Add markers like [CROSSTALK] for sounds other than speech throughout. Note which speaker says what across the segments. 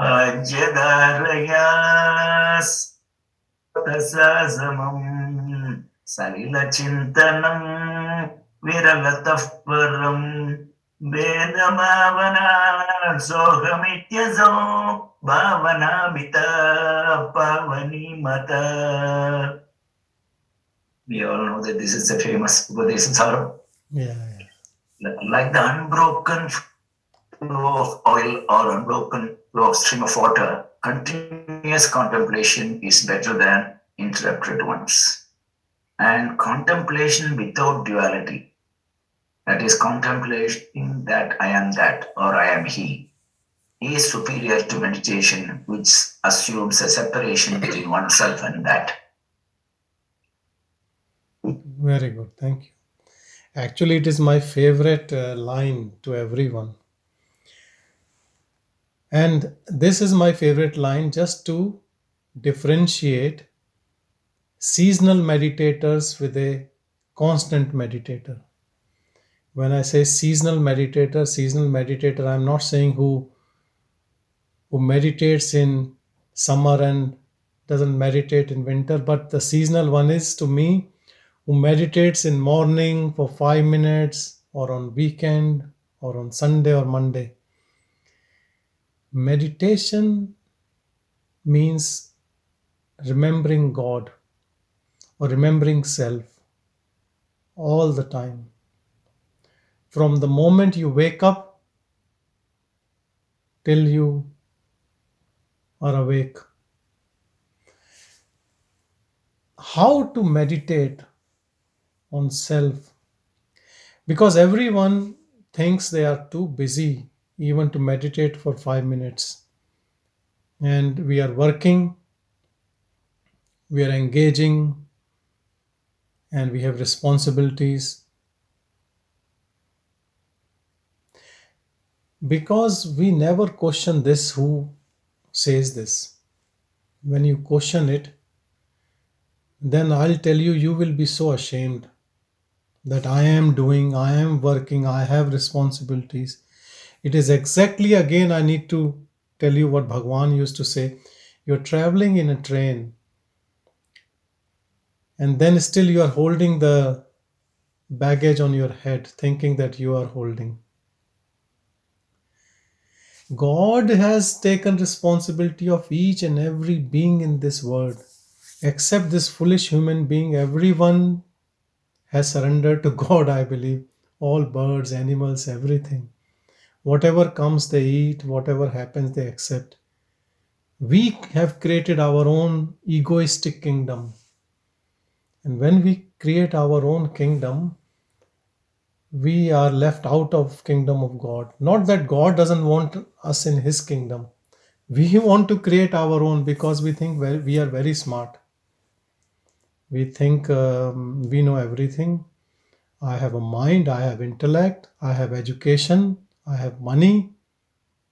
Speaker 1: अज्यधारया समम् सलिलचिन्तनं विरलतः परम् वेदमावना सोऽहमित्यसौ भावनामिता पावनीमता We all know that this is the famous Upadesa Saram.
Speaker 2: Yeah, yeah.
Speaker 1: Like the unbroken flow of oil or unbroken flow of stream of water, continuous contemplation is better than interrupted ones. And contemplation without duality, that is, contemplating that I am that or I am he, is superior to meditation, which assumes a separation between oneself and that.
Speaker 2: Very good. Thank you. Actually, it is my favorite uh, line to everyone. And this is my favorite line just to differentiate seasonal meditators with a constant meditator. When I say seasonal meditator, seasonal meditator, I'm not saying who who meditates in summer and doesn't meditate in winter, but the seasonal one is to me who meditates in morning for 5 minutes or on weekend or on Sunday or Monday. Meditation means remembering God or remembering self all the time. From the moment you wake up till you are awake. How to meditate on self? Because everyone thinks they are too busy even to meditate for five minutes. And we are working, we are engaging, and we have responsibilities. Because we never question this who says this. When you question it, then I'll tell you, you will be so ashamed that I am doing, I am working, I have responsibilities. It is exactly again, I need to tell you what Bhagwan used to say. You're traveling in a train, and then still you are holding the baggage on your head, thinking that you are holding. God has taken responsibility of each and every being in this world. Except this foolish human being, everyone has surrendered to [LAUGHS] God, I believe. All birds, animals, everything. Whatever comes, they eat. Whatever happens, they accept. We have created our own egoistic kingdom. And when we create our own kingdom, we are left out of kingdom of god. Not that god doesn't want us in his kingdom. We want to create our own because we think we are very smart. We think um, we know everything. I have a mind. I have intellect. I have education i have money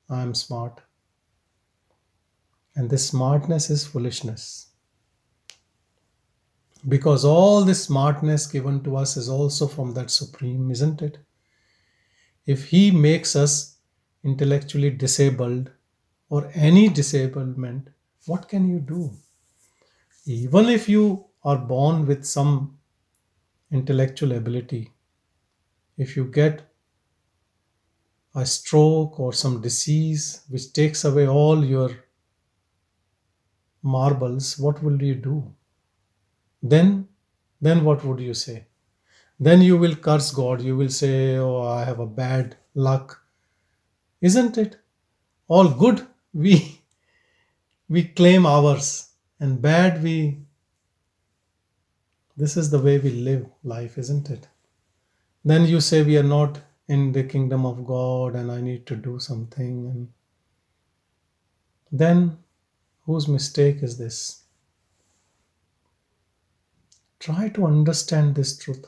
Speaker 2: i am smart. And this smartness is foolishness. Because all this smartness given to us is also from that supreme isn't it? If he makes us intellectually disabled or any disablement what can you do? Even if you are born with some intellectual ability if you get a stroke or some disease which takes away all your marbles what will you do? Then then what would you say? Then you will curse god. You will say oh i have a bad luck. Isn't it? All good [LAUGHS] we we claim ours and bad we this is the way we live life isn't it? Then you say we are not in the kingdom of god and i need to do something and then whose mistake is this Try to understand this truth.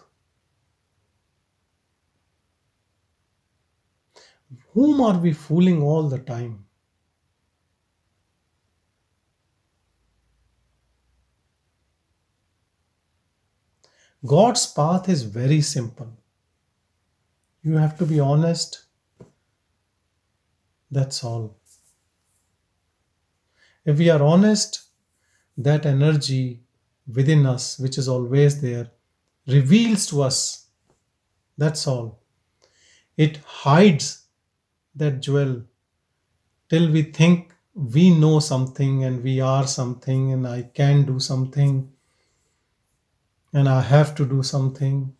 Speaker 2: Whom are we fooling all the time? God's path is very simple. You have to be honest. That's all. If we are honest, that energy within us, which is always there, reveals to us. That's all. It hides that jewel till we think we know something and we are something and I can do something and I have to do something.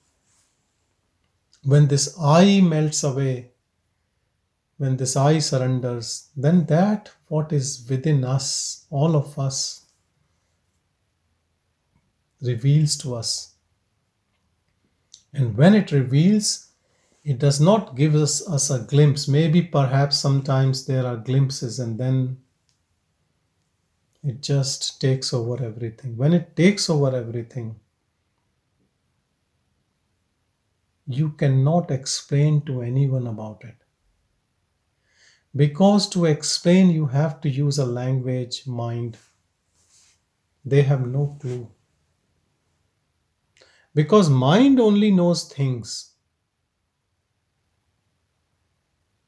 Speaker 2: When this I melts away, when this I surrenders, then that what is within us, all of us, reveals to us. And when it reveals, it does not give us, us a glimpse. Maybe perhaps sometimes there are glimpses and then it just takes over everything. When it takes over everything, you cannot explain to anyone about it. Because to explain, you have to use a language mind. They have no clue. Because mind only knows things.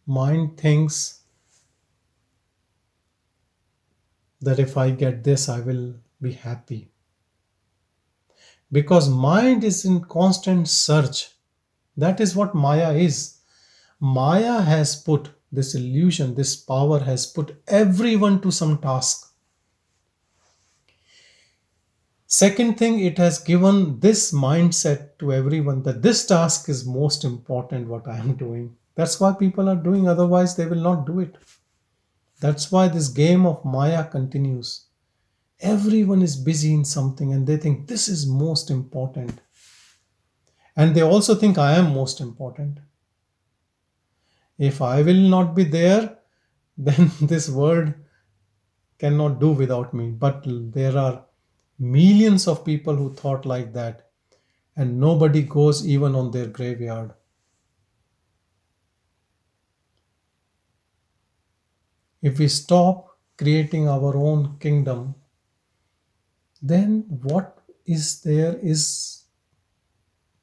Speaker 2: Mind thinks that if I get this, I will be happy. Because mind is in constant search. That is what Maya is. Maya has put this illusion, this power has put everyone to some task. Second thing, it has given this mindset to everyone that this task is most important, what I am doing. That's why people are doing, otherwise, they will not do it. That's why this game of Maya continues. Everyone is busy in something and they think this is most important. And they also think I am most important. If I will not be there, [LAUGHS] then this world cannot do without me. But there are millions of people who thought like that, and nobody goes even on their graveyard. If we stop creating our own kingdom, then what is there is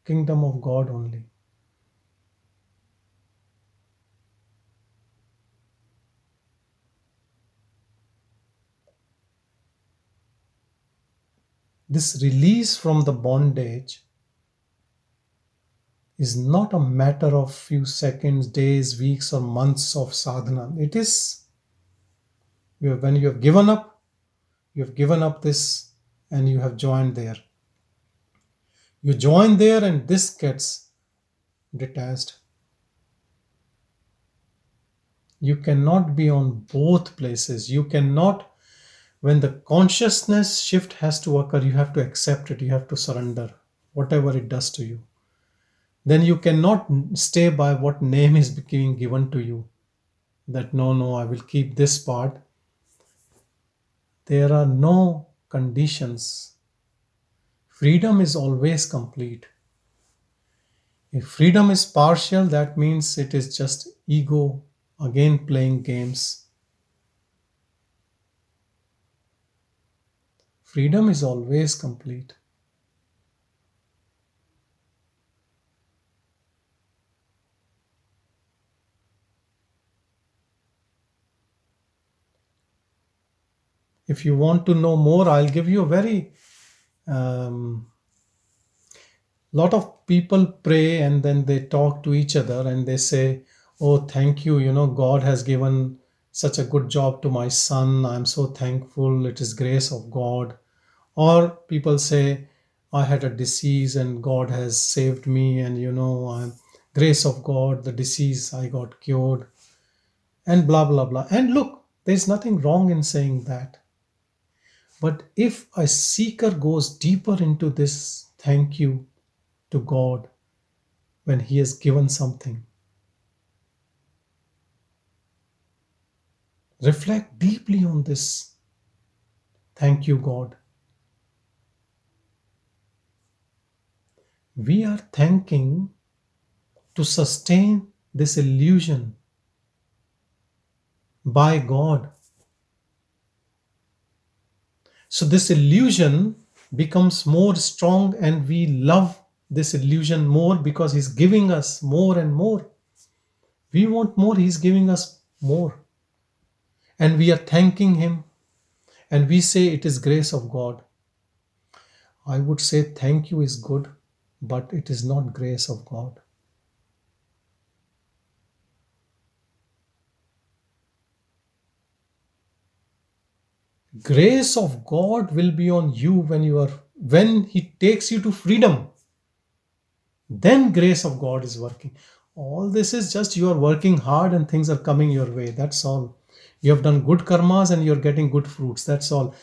Speaker 2: kingdom of God only. This release from the bondage is not a matter of few seconds, days, weeks, or months of sadhana. It is when you have given up, you have given up this and you have joined there. You join there and this gets detached. You cannot be on both places. You cannot when the consciousness shift has to occur, you have to accept it, you have to surrender whatever it does to you. Then you cannot stay by what name is being given to you. That no, no, I will keep this part. There are no conditions. Freedom is always complete. If freedom is partial, that means it is just ego again playing games Freedom is always complete. If you want to know more, I'll give you a very um, lot of people pray and then they talk to each other and they say, Oh, thank you. You know, God has given such a good job to my son. I'm so thankful. It is grace of God. Or people say, I had a disease and God has saved me, and you know, I'm grace of God, the disease I got cured, and blah blah blah. And look, there's nothing wrong in saying that. But if a seeker goes deeper into this thank you to God when he has given something, Reflect deeply on this. Thank you, God. We are thanking to sustain this illusion by God. So, this illusion becomes more strong, and we love this illusion more because He's giving us more and more. We want more, He's giving us more and we are thanking Him. and we say it is grace of God. I would say thank you is good, but it is not grace of God. Grace of God will be on you when you are when He takes you to freedom. Then grace of God is working. All this is just you are working hard and things are coming your way. That's all. You have done good karmas and you're getting good fruits. That's all.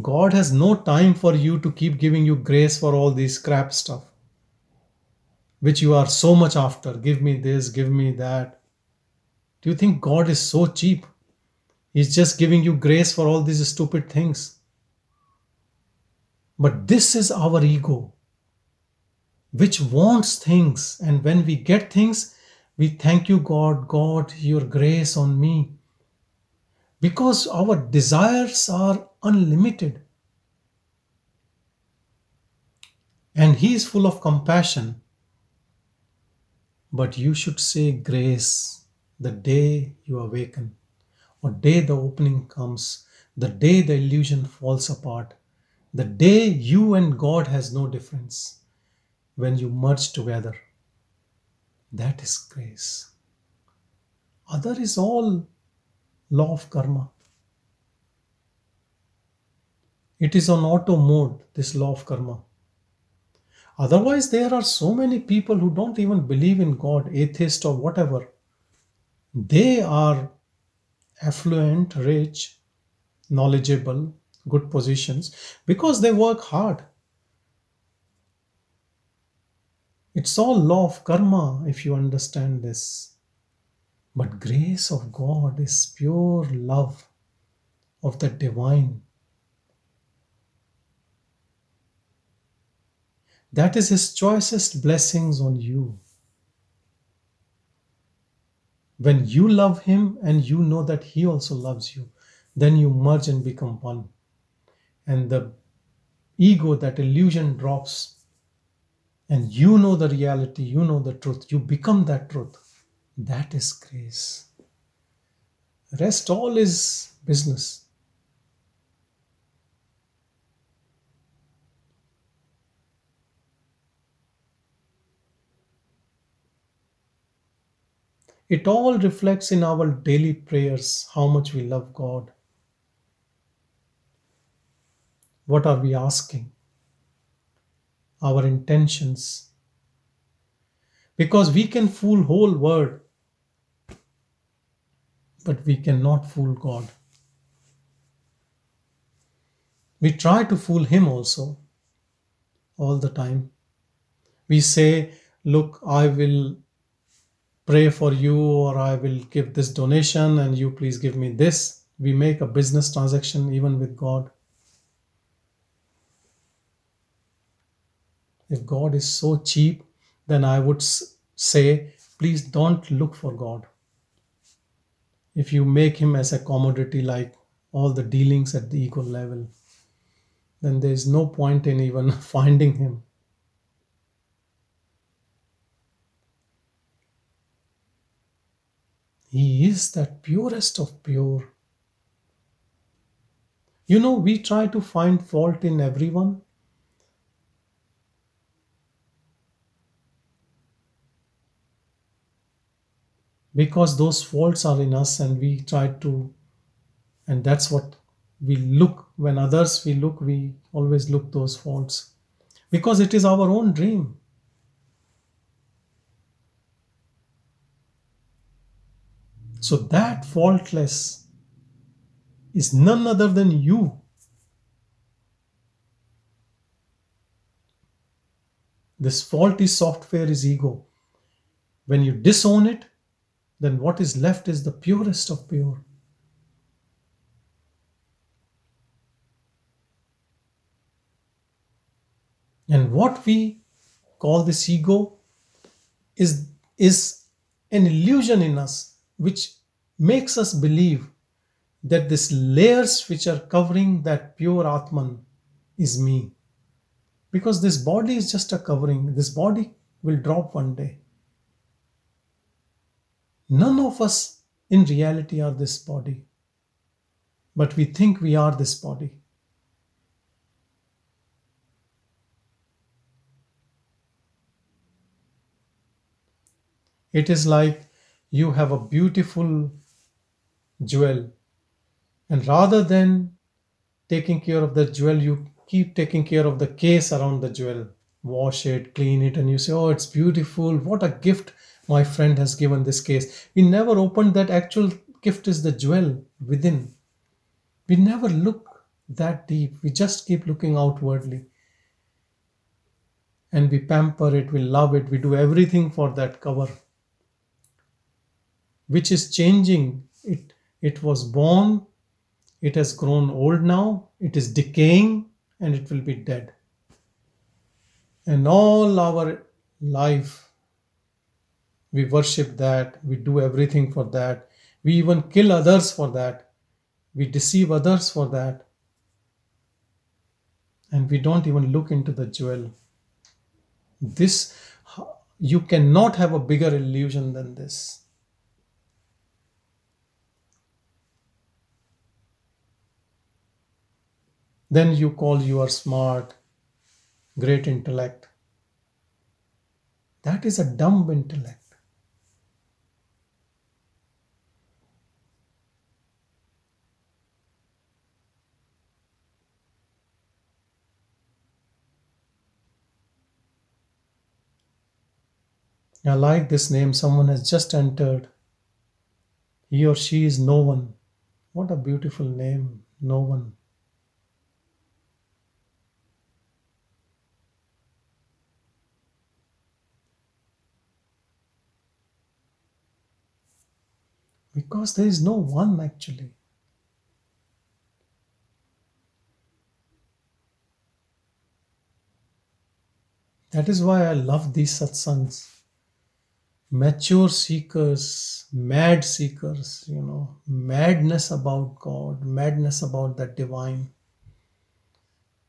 Speaker 2: God has no time for you to keep giving you grace for all this crap stuff, which you are so much after. Give me this, give me that. Do you think God is so cheap? He's just giving you grace for all these stupid things. But this is our ego, which wants things. And when we get things, we thank you, God, God, your grace on me because our desires are unlimited. And He is full of compassion. But you should say grace the day you awaken, or day the opening comes, the day the illusion falls apart, the day you and God has no difference, when you merge together. That is grace. Other is all law of karma. It is on auto mode, this law of karma. Otherwise, there are so many people who don't even believe in God, atheist or whatever. They are affluent, rich, knowledgeable, good positions because they work hard. It's all law of karma if you understand this. But grace of God is pure love of the divine. That is His choicest blessings on you. When you love Him and you know that He also loves you, then you merge and become one. And the ego, that illusion drops. And you know the reality, you know the truth, you become that truth. That is grace. Rest all is business. It all reflects in our daily prayers how much we love God. What are we asking? Our intentions. Because we can fool whole world but we cannot fool God. We try to fool Him also all the time. We say, Look, I will pray for you, or I will give this donation, and you please give me this. We make a business transaction even with God. If God is so cheap, then I would say, Please don't look for God if you make him as a commodity like all the dealings at the equal level, then there is no point in even [LAUGHS] finding him. He is that purest of pure. You know, we try to find fault in everyone, because those faults are in us and we try to and that's what we look when others we look we always look those faults. Because it is our own dream so that faultless is none other than you. This faulty software is ego. When you disown it then what is left is the purest of pure. And what we call this ego is, is an illusion in us which makes us believe that these layers which are covering that pure Atman is me. Because this body is just a covering, this body will drop one day. None of us in reality are this body. but we think we are this body. It is like you have a beautiful jewel, and rather than taking care of the jewel, you keep taking care of the case around the jewel. Wash it, clean it, and you say, Oh, it's beautiful. What a gift my friend has given this case. We never opened that actual gift is the jewel within. We never look that deep. We just keep looking outwardly. And we pamper it, we love it, we do everything for that cover which is changing. It, it was born, it has grown old now, it is decaying, and it will be dead. And all our life, we worship that, we do everything for that, we even kill others for that, we deceive others for that, and we don't even look into the jewel. This, you cannot have a bigger illusion than this. Then you call you are smart, great intellect. That is a dumb intellect. I like this name. Someone has just entered. He or she is no one. What a beautiful name. No one. Because there is no one actually. That is why I love these satsangs. Mature seekers, mad seekers, you know, madness about God, madness about the divine.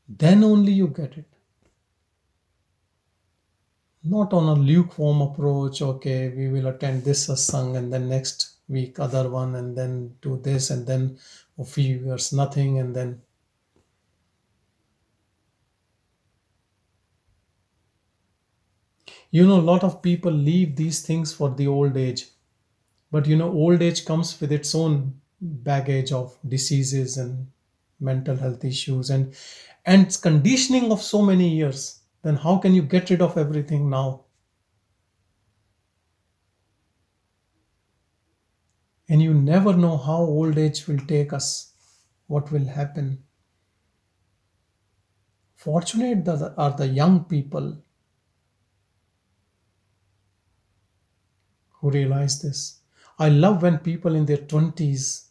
Speaker 2: Then only you get it. Not on a lukewarm approach, okay, we will attend this satsang and then next week other one and then do this and then a few years nothing and then you know a lot of people leave these things for the old age. But you know old age comes with its own baggage of diseases and mental health issues and and conditioning of so many years. Then how can you get rid of everything now and you never know how old age will take us, what will happen. Fortunate are the young people who realize this. I love when people in their 20s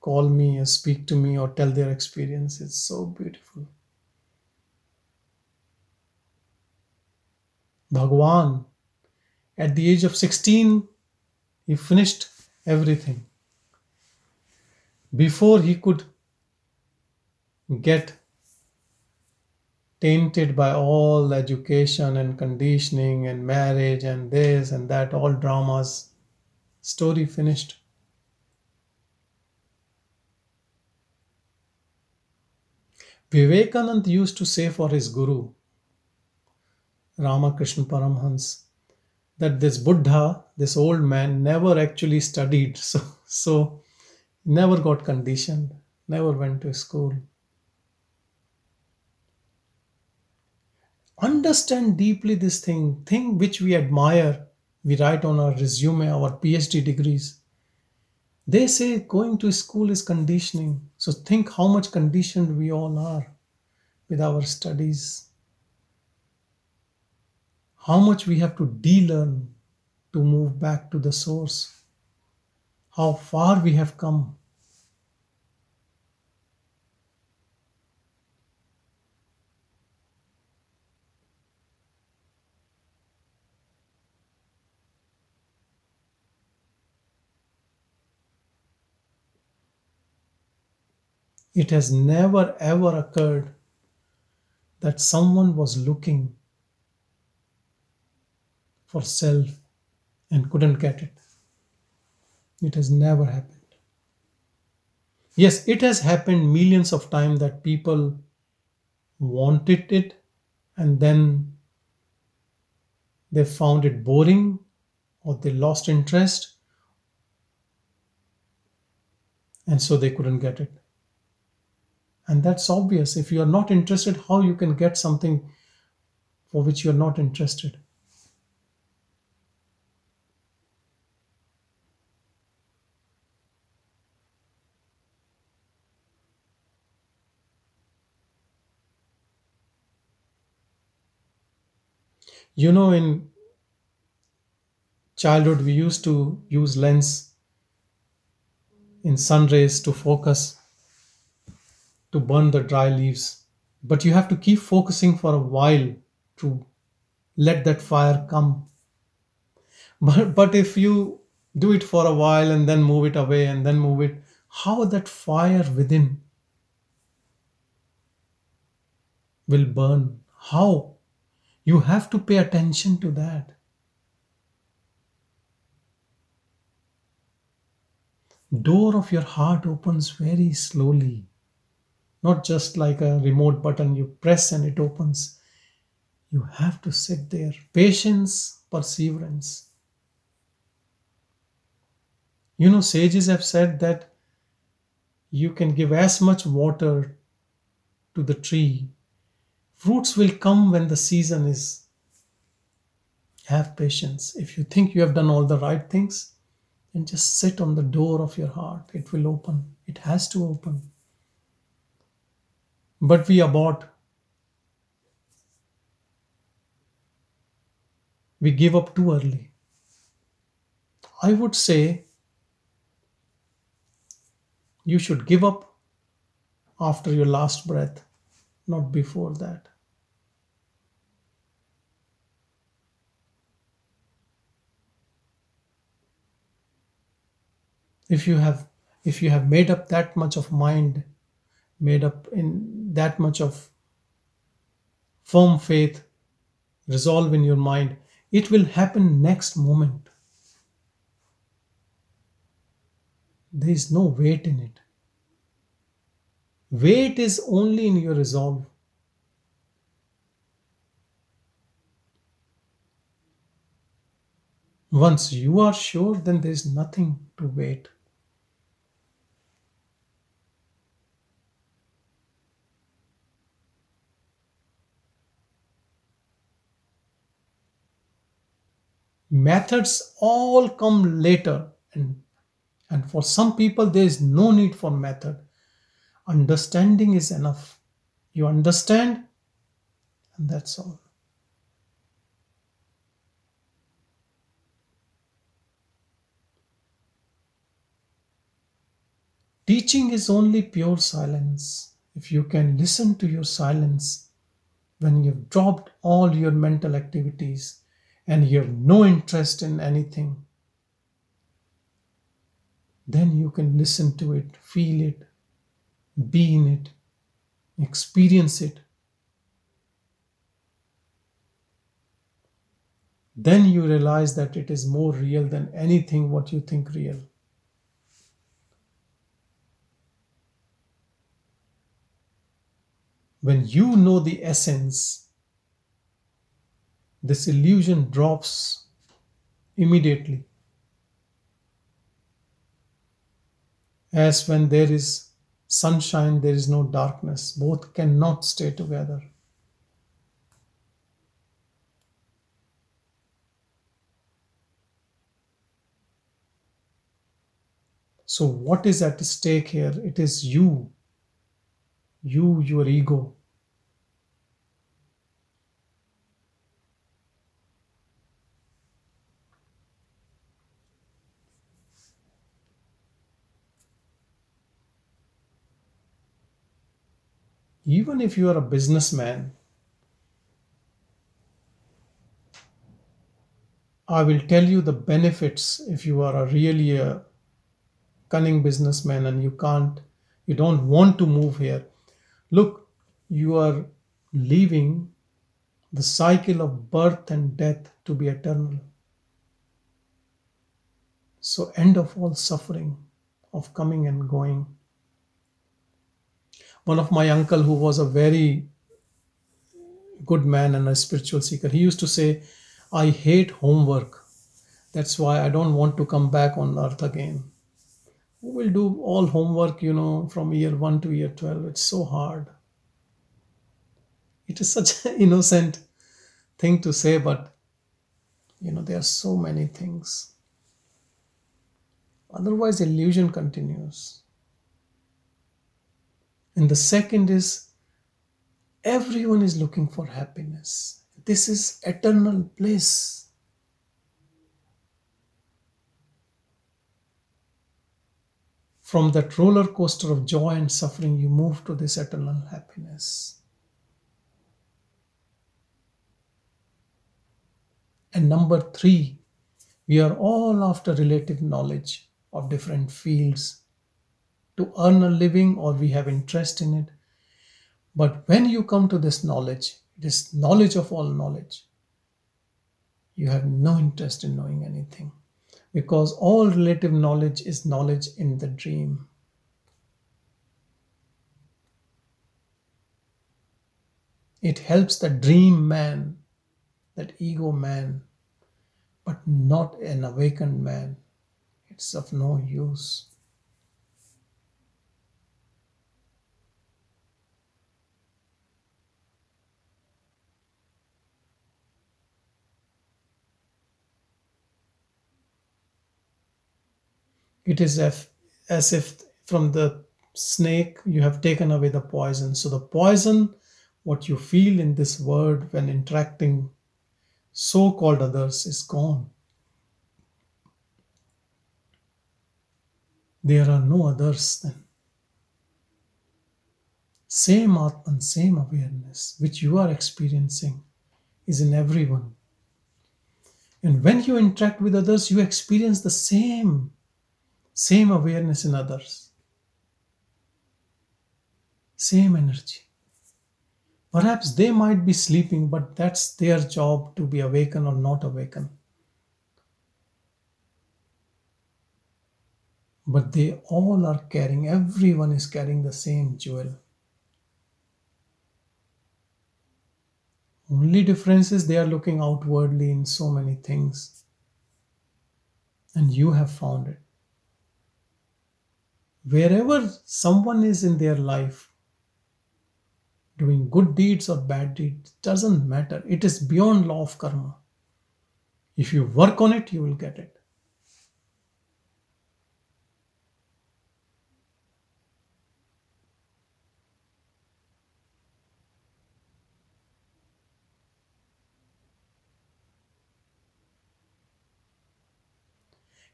Speaker 2: call me or speak to me or tell their experience. It's so beautiful. Bhagwan, at the age of 16, he finished everything. Before he could get tainted by all education and conditioning and marriage and this and that, all dramas, story finished. Vivekanand used to say for his guru, Ramakrishna Paramhans, that this Buddha, this old man, never actually studied, [LAUGHS] so so never got conditioned, never went to school. Understand deeply this thing, thing which we admire, we write on our resume, our PhD degrees. They say going to school is conditioning. So think how much conditioned we all are with our studies how much we have to de-learn to move back to the source, how far we have come. It has never ever occurred that someone was looking for self and couldn't get it. It has never happened. Yes, it has happened millions of times that people wanted it and then they found it boring or they lost interest and so they couldn't get it. And that's obvious. If you are not interested, how you can get something for which you are not interested? You know, in childhood, we used to use lens in sun rays to focus to burn the dry leaves. But you have to keep focusing for a while to let that fire come. [LAUGHS] But, but if you do it for a while and then move it away and then move it, how that fire within will burn? How? You have to pay attention to that. Door of your heart opens very slowly, not just like a remote button you press and it opens. You have to sit there. Patience, perseverance. You know, sages have said that you can give as much water to the tree. Fruits will come when the season is. Have patience. If you think you have done all the right things, then just sit on the door of your heart. It will open. It has to open. But we abort. We give up too early. I would say you should give up after your last breath, not before that. If you have if you have made up that much of mind, made up in that much of firm faith, resolve in your mind, it will happen next moment. There is no wait in it. Wait is only in your resolve. Once you are sure, then there is nothing to wait. Methods all come later, and, and for some people, there is no need for method. Understanding is enough. You understand, and that's all. Teaching is only pure silence. If you can listen to your silence when you've dropped all your mental activities and you have no interest in anything, then you can listen to it, feel it, be in it, experience it. Then you realize that it is more real than anything what you think real. When you know the essence, this illusion drops immediately. As when there is sunshine, there is no darkness. Both cannot stay together. So, what is at stake here? It is you, you, your ego. Even if you are a businessman, I will tell you the benefits if you are a really a cunning businessman and you can't, you don't want to move here. Look, you are leaving the cycle of birth and death to be eternal. So, end of all suffering, of coming and going. One of my uncle who was a very good man and a spiritual seeker he used to say i hate homework. That's why i don't want to come back on earth again. Who will do all homework you know from year 1 to year 12 it's so hard. It is such an [LAUGHS] innocent thing to say but you know there are so many things. Otherwise illusion continues and the second is everyone is looking for happiness. This is eternal bliss. From that roller coaster of joy and suffering you move to this eternal happiness. And number 3 we are all after relative knowledge of different fields to earn a living or we have interest in it. But when you come to this knowledge this knowledge of all knowledge you have no interest in knowing anything. Because all relative knowledge is knowledge in the dream. It helps the dream man that ego man but not an awakened man. It's of no use It is as, if from the snake you have taken away the poison. So, the poison, what you feel in this world when interacting so called others, is gone. There are no others then. Same Atman, same awareness which you are experiencing is in everyone. And when you interact with others, you experience the same same awareness in others, same energy. Perhaps they might be sleeping, but that's their job to be awakened or not awakened. But they all are carrying, everyone is carrying the same jewel. Only difference is they are looking outwardly in so many things. And you have found it wherever someone is in their life doing good deeds or bad deeds doesn't matter. It is beyond law of karma. If you work on it you will get it.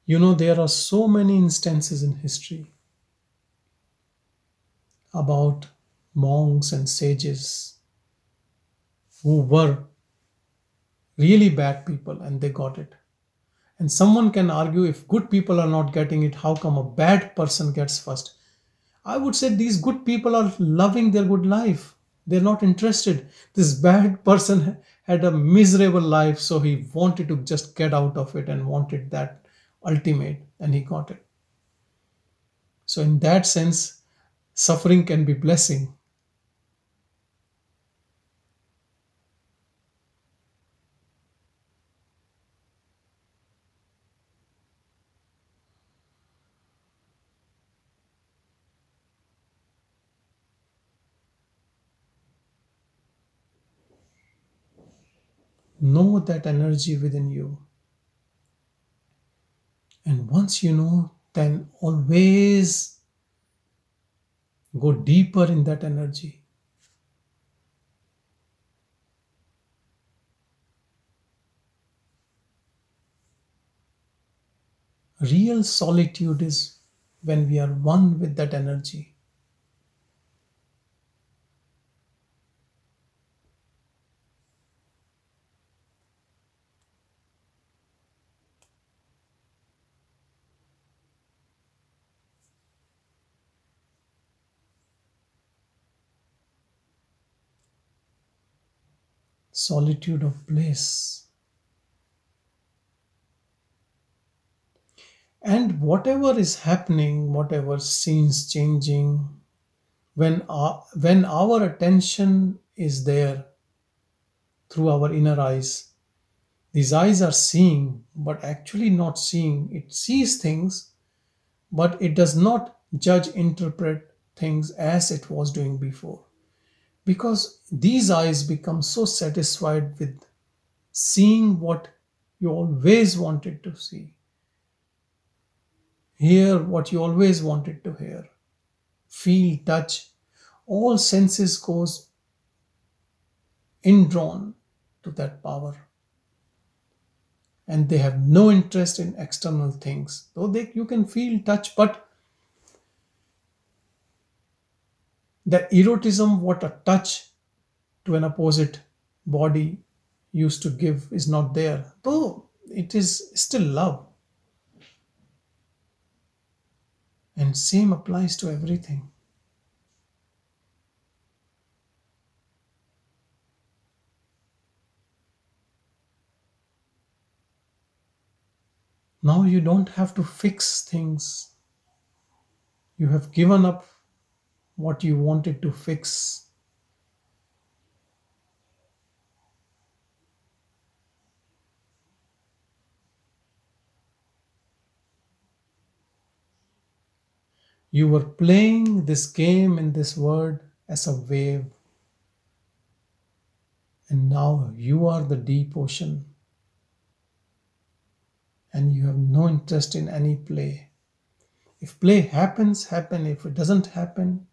Speaker 2: You know there are so many instances in history about monks and sages who were really bad people and they got it. And someone can argue if good people are not getting it, how come a bad person gets first? I would say these good people are loving their good life. They're not interested. This bad [LAUGHS] person had a miserable life, so he wanted to just get out of it and wanted that ultimate, and he got it. So, in that sense, Suffering can be blessing. Know that energy within you. And once you know, then always Go deeper in that energy. Real solitude is when we are one with that energy. Solitude of bliss. And whatever is happening, whatever scenes changing, when our, when our attention is there through our inner eyes these eyes are seeing but actually not seeing it sees things but it does not judge interpret things as it was doing before because these eyes become so satisfied with seeing what you always wanted to see hear what you always wanted to hear feel touch all senses goes indrawn to that power. And they have no interest in external things. Though they you can feel touch but the erotism what a touch to an opposite body used to give is not there though it is still love. And same applies to everything. Now you don't have to fix things. You have given up what you wanted to fix You were playing this game in this world as a wave, and now you are the deep ocean, and you have no interest in any play. If play happens, happen. If it doesn't happen,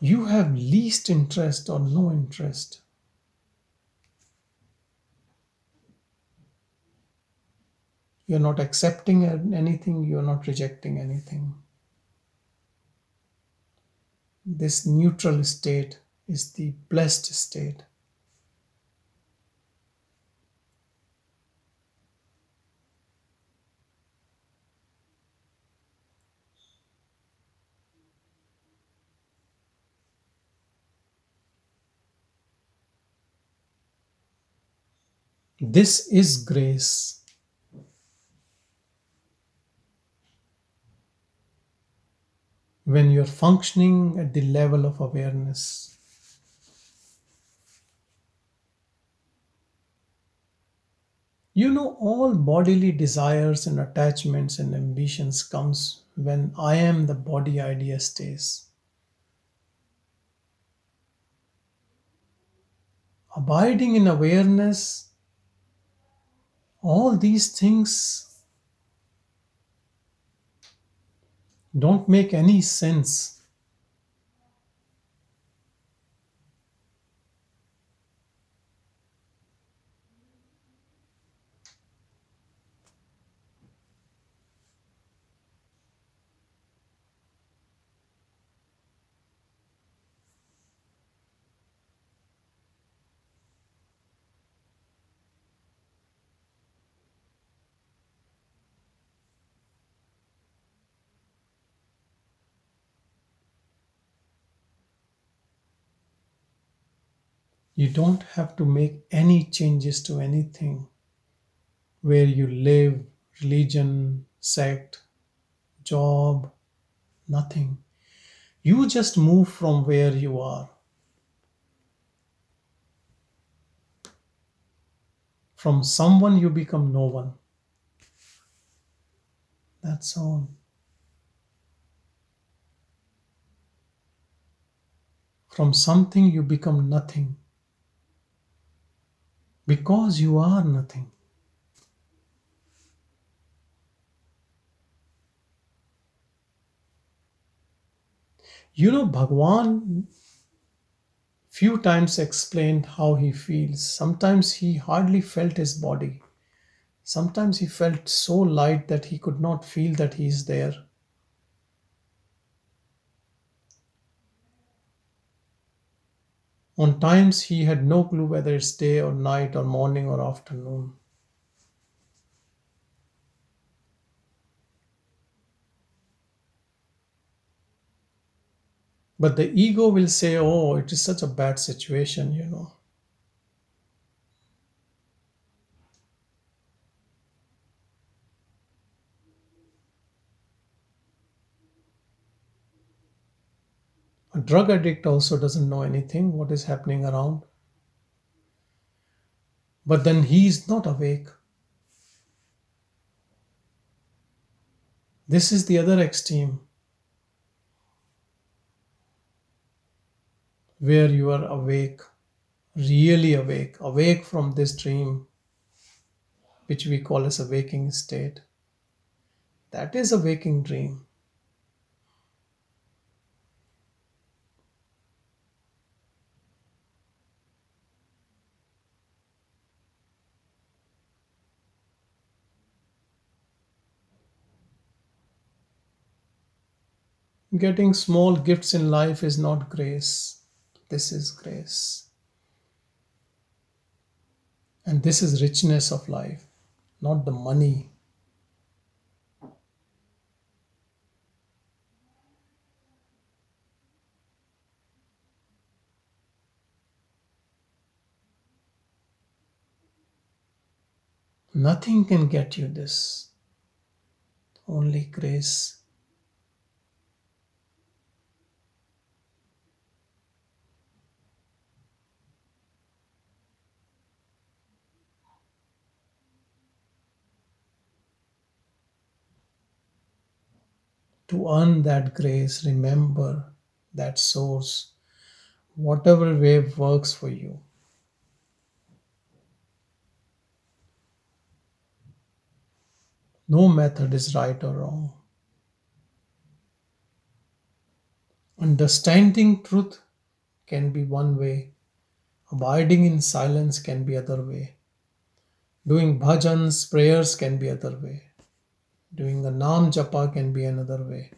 Speaker 2: you have least interest or no interest. You're not accepting anything, you're not rejecting anything. This neutral state is the blessed state. This is grace. When you're functioning at the level of awareness, you know all bodily desires and attachments and ambitions comes when I am the body idea stays. Abiding in awareness, all these things don't make any sense. You don't have to make any changes to anything where you live, religion, sect, job, nothing. You just move from where you are. From someone, you become no one. That's all. From something, you become nothing because you are nothing. You know, Bhagwan few times explained how he feels. Sometimes he hardly felt his body. Sometimes he felt so light that he could not feel that he is there. On times he had no clue whether it's day or night or morning or afternoon. But the ego will say, oh, it is such a bad situation, you know. A drug addict also doesn't know anything what is happening around. But then he is not awake. This is the other extreme where you are awake, really awake, awake from this dream, which we call as a waking state. That is a waking dream. Getting small gifts in life is not grace. This is grace. And this is richness of life, not the money. Nothing can get you this. Only grace. To earn that grace, remember that source, whatever way works for you. No method is right or wrong. Understanding truth can be one way, abiding in silence can be other way. Doing bhajans, prayers can be other way. Doing the Nam Japa can be another way.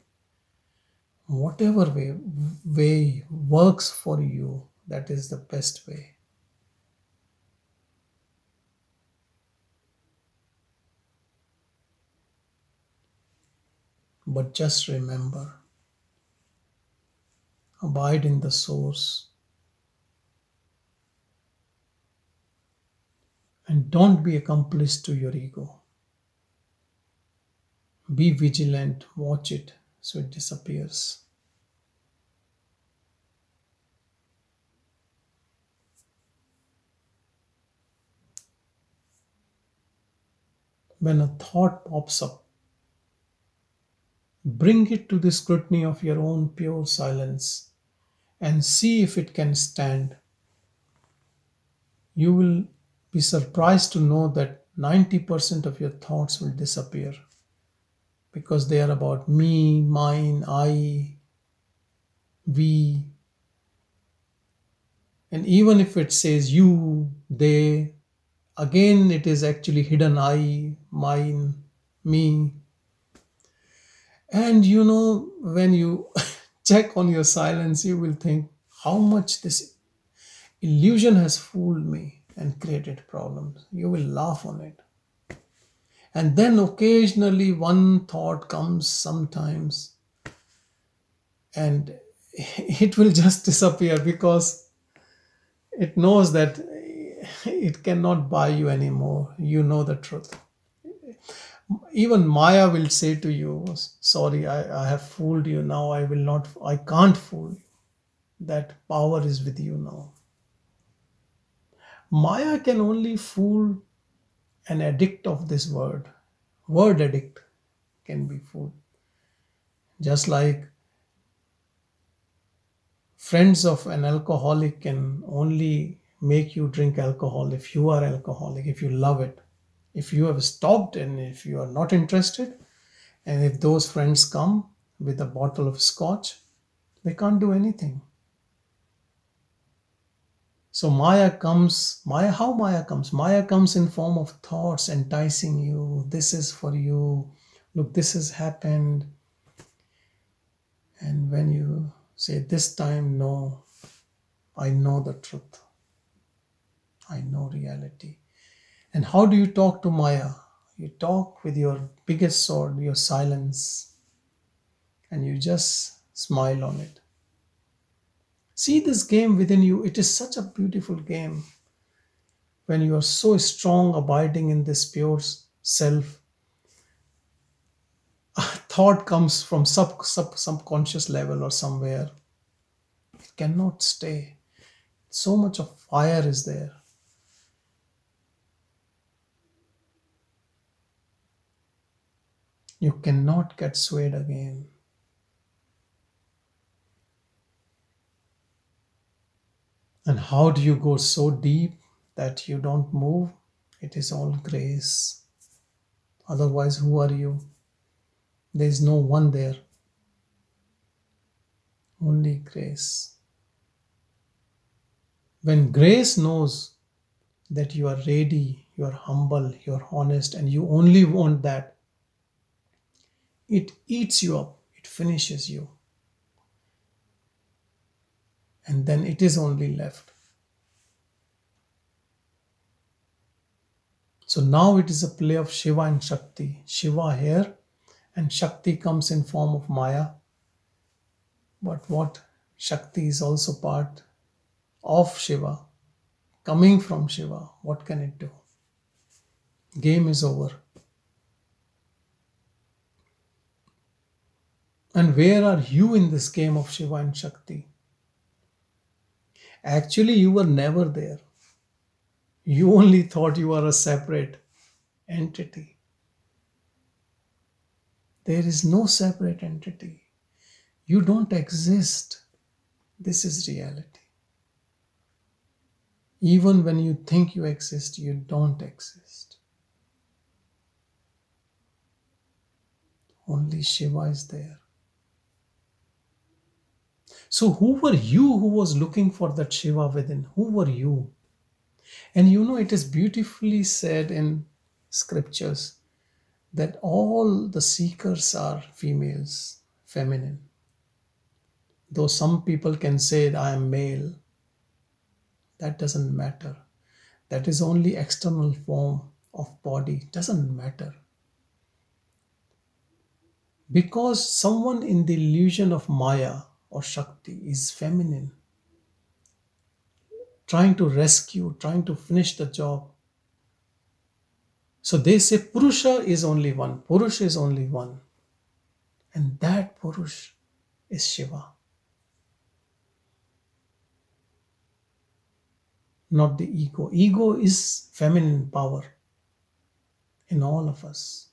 Speaker 2: Whatever way, way works for you, that is the best way. But just remember abide in the source and don't be accomplice to your ego. Be vigilant, watch it so it disappears. When a thought pops up, bring it to the scrutiny of your own pure silence and see if it can stand. You will be surprised to know that 90% of your thoughts will disappear because they are about me, mine, I, we. And even if it says you, they, again it is actually hidden I, mine, me. And you know, when you [LAUGHS] check on your silence, you will think how much this illusion has fooled me and created problems. You will laugh on it. And then occasionally one thought comes sometimes and [LAUGHS] it will just disappear because it knows that it cannot buy you anymore. You know the truth. Even Maya will say to you, Sorry, I, I have fooled you. Now I will not, I can't fool you. That power is with you now. Maya can only fool an addict of this word. Word addict can be fooled. Just like friends of an alcoholic can only make you drink alcohol if you are alcoholic, if you love it. If you have stopped and if you are not interested, and if those friends come with a bottle of scotch, they can't do anything. So Maya comes, Maya, how Maya comes? Maya comes in form of thoughts enticing you. This is for you. Look, this has happened. And when you say, This time, no, I know the truth. I know reality. And how do you talk to Maya? You talk with your biggest sword, your silence, and you just smile on it. See this game within you. It is such a beautiful game when you are so strong, abiding in this pure self. A thought comes from sub, sub subconscious level or somewhere, It cannot stay. So much of fire is there. You cannot get swayed again. And how do you go so deep that you don't move? It is all grace. Otherwise, who are you? There is no one there. Only grace. When grace knows that you are ready, you are humble, you are honest, and you only want that, it eats you up, it finishes you. And then it is only left. So now it is a play of Shiva and Shakti. Shiva here and Shakti comes in form of Maya. But what Shakti is also part of Shiva, coming from Shiva. What can it do? Game is over. And where are you in this game of Shiva and Shakti? Actually, you were never there. You only thought you were a separate entity. There is no separate entity. You don't exist. This is reality. Even when you think you exist, you don't exist. Only Shiva is there. So, who were you who was looking for that Shiva within? Who were you? And you know, it is beautifully said in scriptures that all the seekers are females, feminine. Though some people can say, I am male, that doesn't matter. That is only external form of body, doesn't matter. Because someone in the illusion of Maya or Shakti is feminine, trying to rescue, trying to finish the job. So they say Purusha is only one, Purush is only one. And that Purush is Shiva. Not the ego. Ego is feminine power in all of us,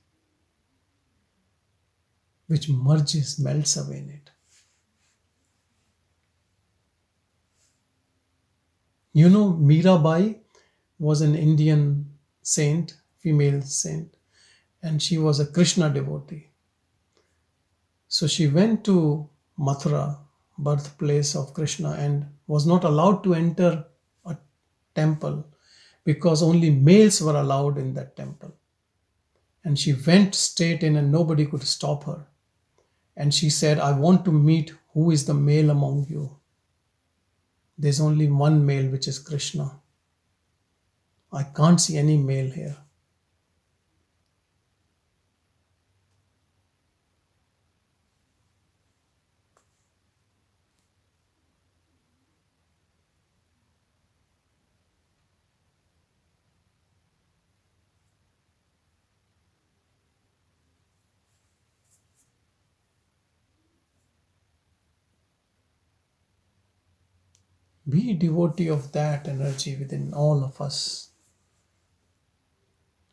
Speaker 2: which merges, melts away in it. You know, Mirabai was an Indian saint, female saint, and she was a Krishna devotee. So she went to Mathura, birthplace of Krishna, and was not allowed to enter a temple because only males were allowed in that temple. And she went straight in, and nobody could stop her. And she said, I want to meet who is the male among you. There's only one male, which is Krishna. I can't see any male here. Be devotee of that energy within all of us.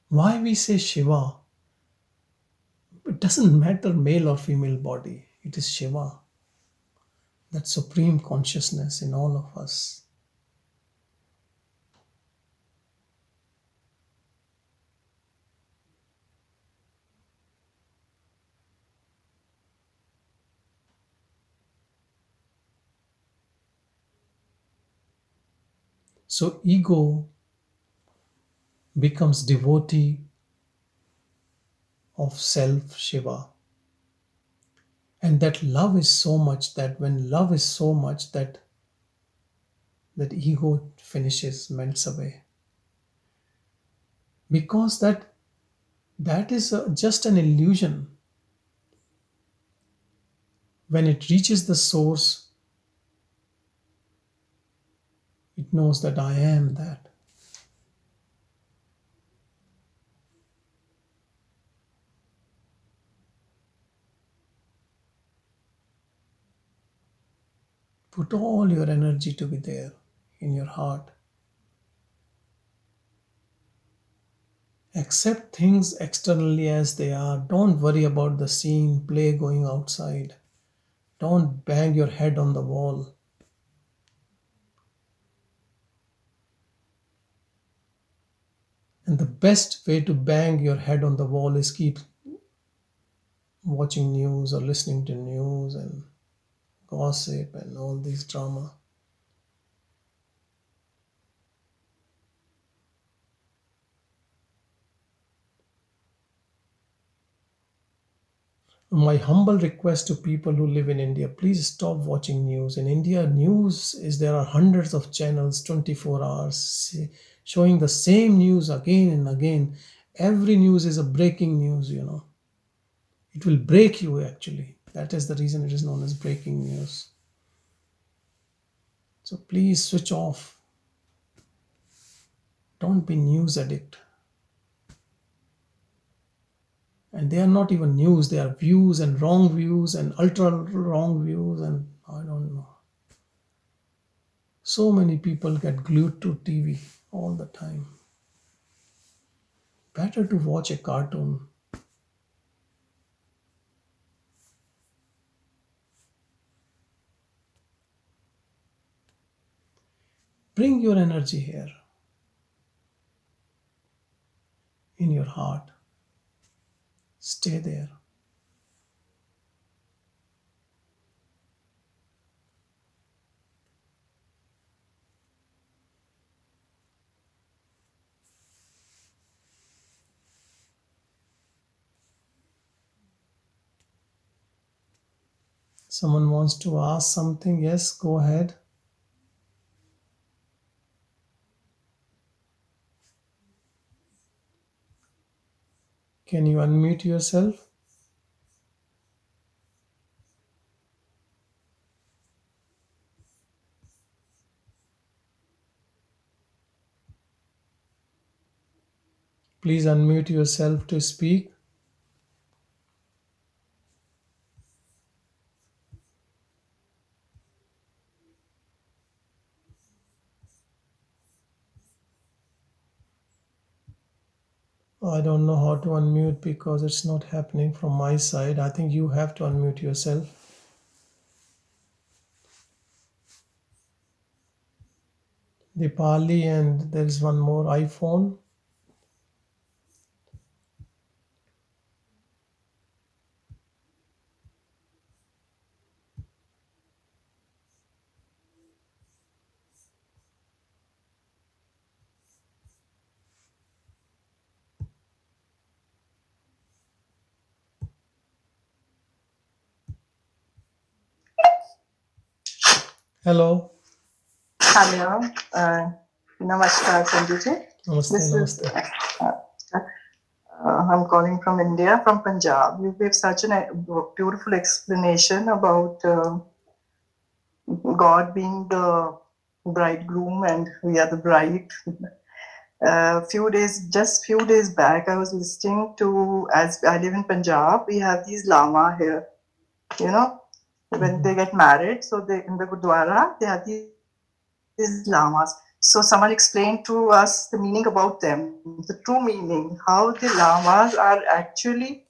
Speaker 2: Why we say Shiva? It doesn't matter male or female body, it is Shiva, that supreme consciousness in all of us. So ego becomes devotee of self Shiva. And that love is so much that when love is so much that that ego finishes, melts away. Because that that is a, just an illusion. When it reaches the source, It knows that I am that. Put all your energy to be there in your heart. Accept things externally as they are. Don't worry about the scene, play going outside. Don't bang your head on the wall. And the best way to bang your head on the wall is keep watching news or listening to news and gossip and all these drama. My humble request to people who live in India please stop watching news. In India, news is there are hundreds of channels 24 hours showing the same news again and again. Every news is a breaking news, you know. It will break you actually. That is the reason it is known as breaking news. So please switch off. Don't be news addict. And they are not even news, they are views and wrong views and ultra wrong views and I don't know. So many people get glued to TV all the time. Better to watch a cartoon. Bring your energy here in your heart. Stay there. Someone wants to ask something? Yes, go ahead. Can you unmute yourself? Please unmute yourself to speak. I don't know how to unmute because it's not happening from my side. I think you have to unmute yourself. The Dipali, and there is one more iPhone. Hello.
Speaker 3: Hello. Uh, namaskar, Sanjay.
Speaker 2: Namaste,
Speaker 3: This is,
Speaker 2: namaste.
Speaker 3: uh, uh, I'm calling from India, from Punjab. You gave such a beautiful explanation about uh, God being the bridegroom and we are the bride. A few days, just few days back, I was listening to, as I live in Punjab, we have these lama here, you know, when they get married. So they in the Gurdwara, they have these, these lamas. So someone explained to us the meaning about them, the true meaning, how the lamas are actually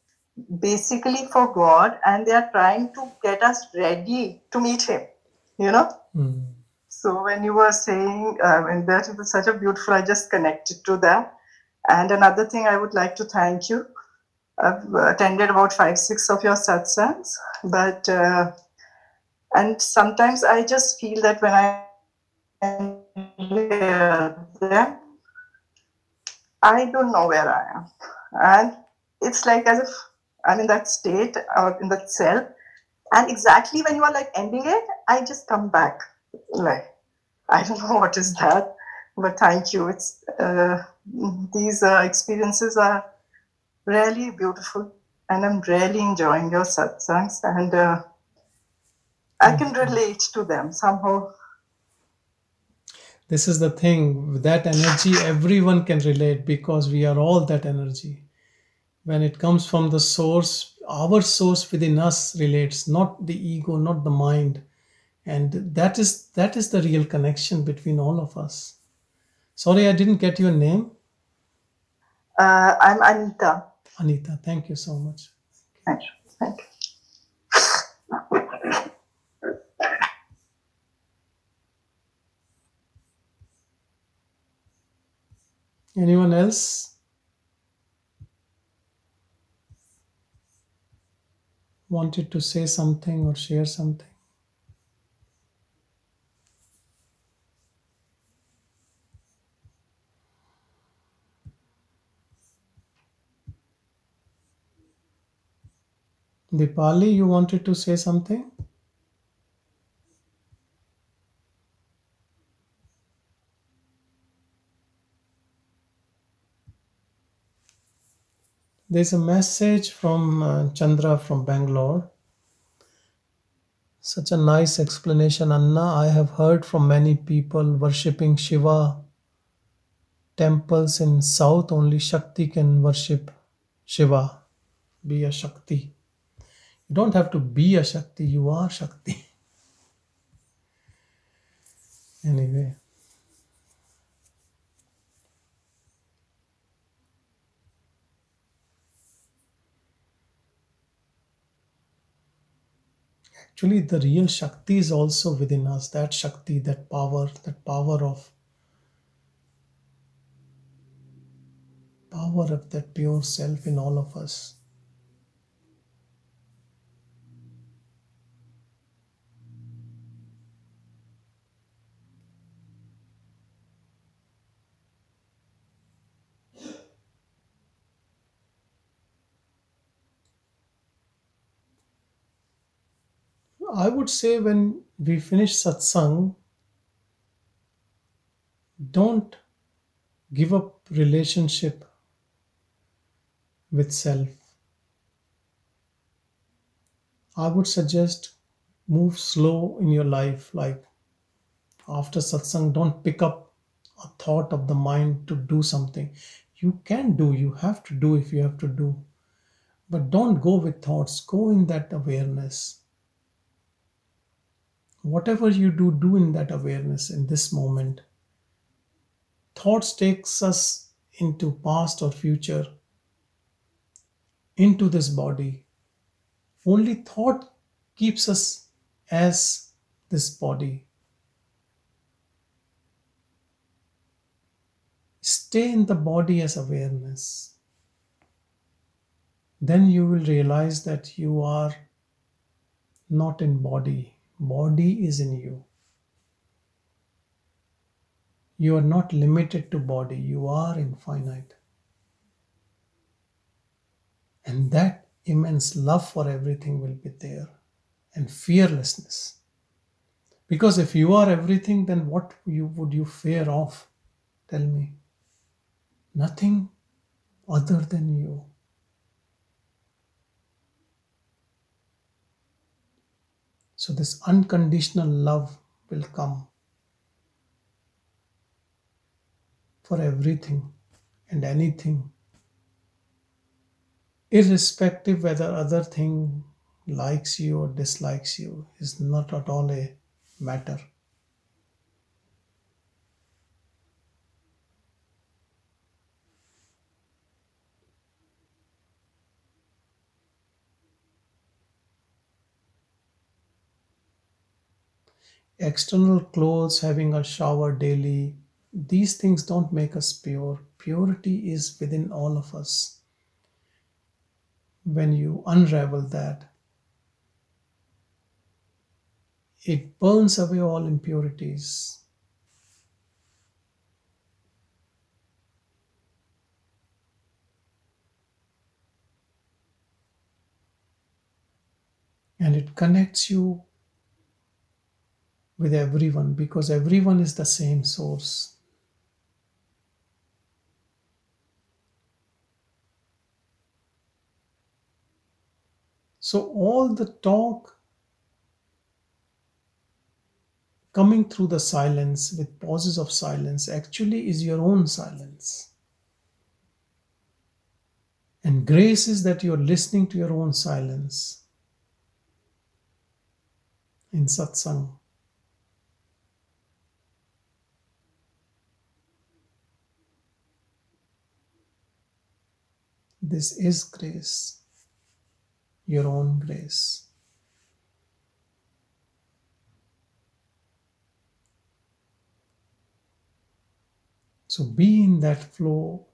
Speaker 3: basically for God and they are trying to get us ready to meet Him, you know.
Speaker 2: Mm.
Speaker 3: So when you were saying, uh, and that was such a beautiful, I just connected to that. And another thing I would like to thank you. I've attended about five, six of your satsangs, but uh, and sometimes I just feel that when I hear them, I don't know where I am, and it's like as if I'm in that state or in that cell, and exactly when you are like ending it, I just come back, like I don't know what is that, but thank you. It's uh, these uh, experiences are really beautiful, and I'm really enjoying your satsangs, and uh, I can relate to them somehow.
Speaker 2: This is the thing. That energy, everyone can relate because we are all that energy. When it comes from the source, our source within us relates, not the ego, not the mind. and that is that is the real connection between all of us sorry i didn't get your name
Speaker 3: Uh, I'm Anita.
Speaker 2: anita thank you so much
Speaker 3: Thank you. Thank you.
Speaker 2: Anyone else wanted to say something or share something Dipali, you wanted to say something? There's a message from uh, Chandra from Bangalore. Such a nice explanation, Anna. I have heard from many people worshipping Shiva temples in South, only Shakti can worship Shiva, be a Shakti. You don't have to be a Shakti, you are Shakti. [LAUGHS] Anyway, actually, the real Shakti is also within us. That Shakti, that power, that power of power of that pure self in all of us. I would say when we finish satsang, don't give up relationship with self. I would suggest move slow in your life. Like after satsang, don't pick up a thought of the mind to do something. You can do, you have to do if you have to do. But don't go with thoughts, go in that awareness whatever you do do in that awareness in this moment. Thoughts takes us into past or future into this body. Only thought keeps us as this body. Stay in the body as awareness. Then you will realize that you are not in body body is in you. You are not limited to body. You are infinite. And that immense love for everything will be there and fearlessness. Because if you are everything then what you would you fear of? Tell me. Nothing other than you So, this unconditional love will come for everything and anything, irrespective whether other thing likes you or dislikes you, is not at all a matter. External clothes, having a shower daily, these things don't make us pure. Purity is within all of us. When you unravel that, it burns away all impurities. And it connects you with everyone because everyone is the same source. So, all the talk coming through the silence with pauses of silence actually is your own silence. And grace is that you're listening to your own silence in satsang. This is grace, your own grace. So be in that flow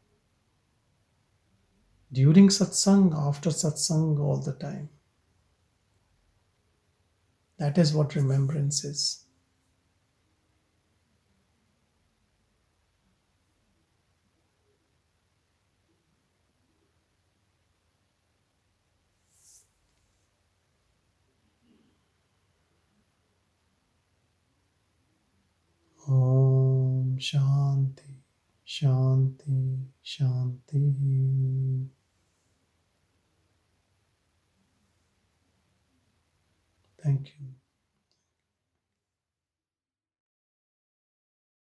Speaker 2: during satsang, after satsang, all the time. That is what remembrance is. Om Shanti, Shanti, Shanti. Thank you.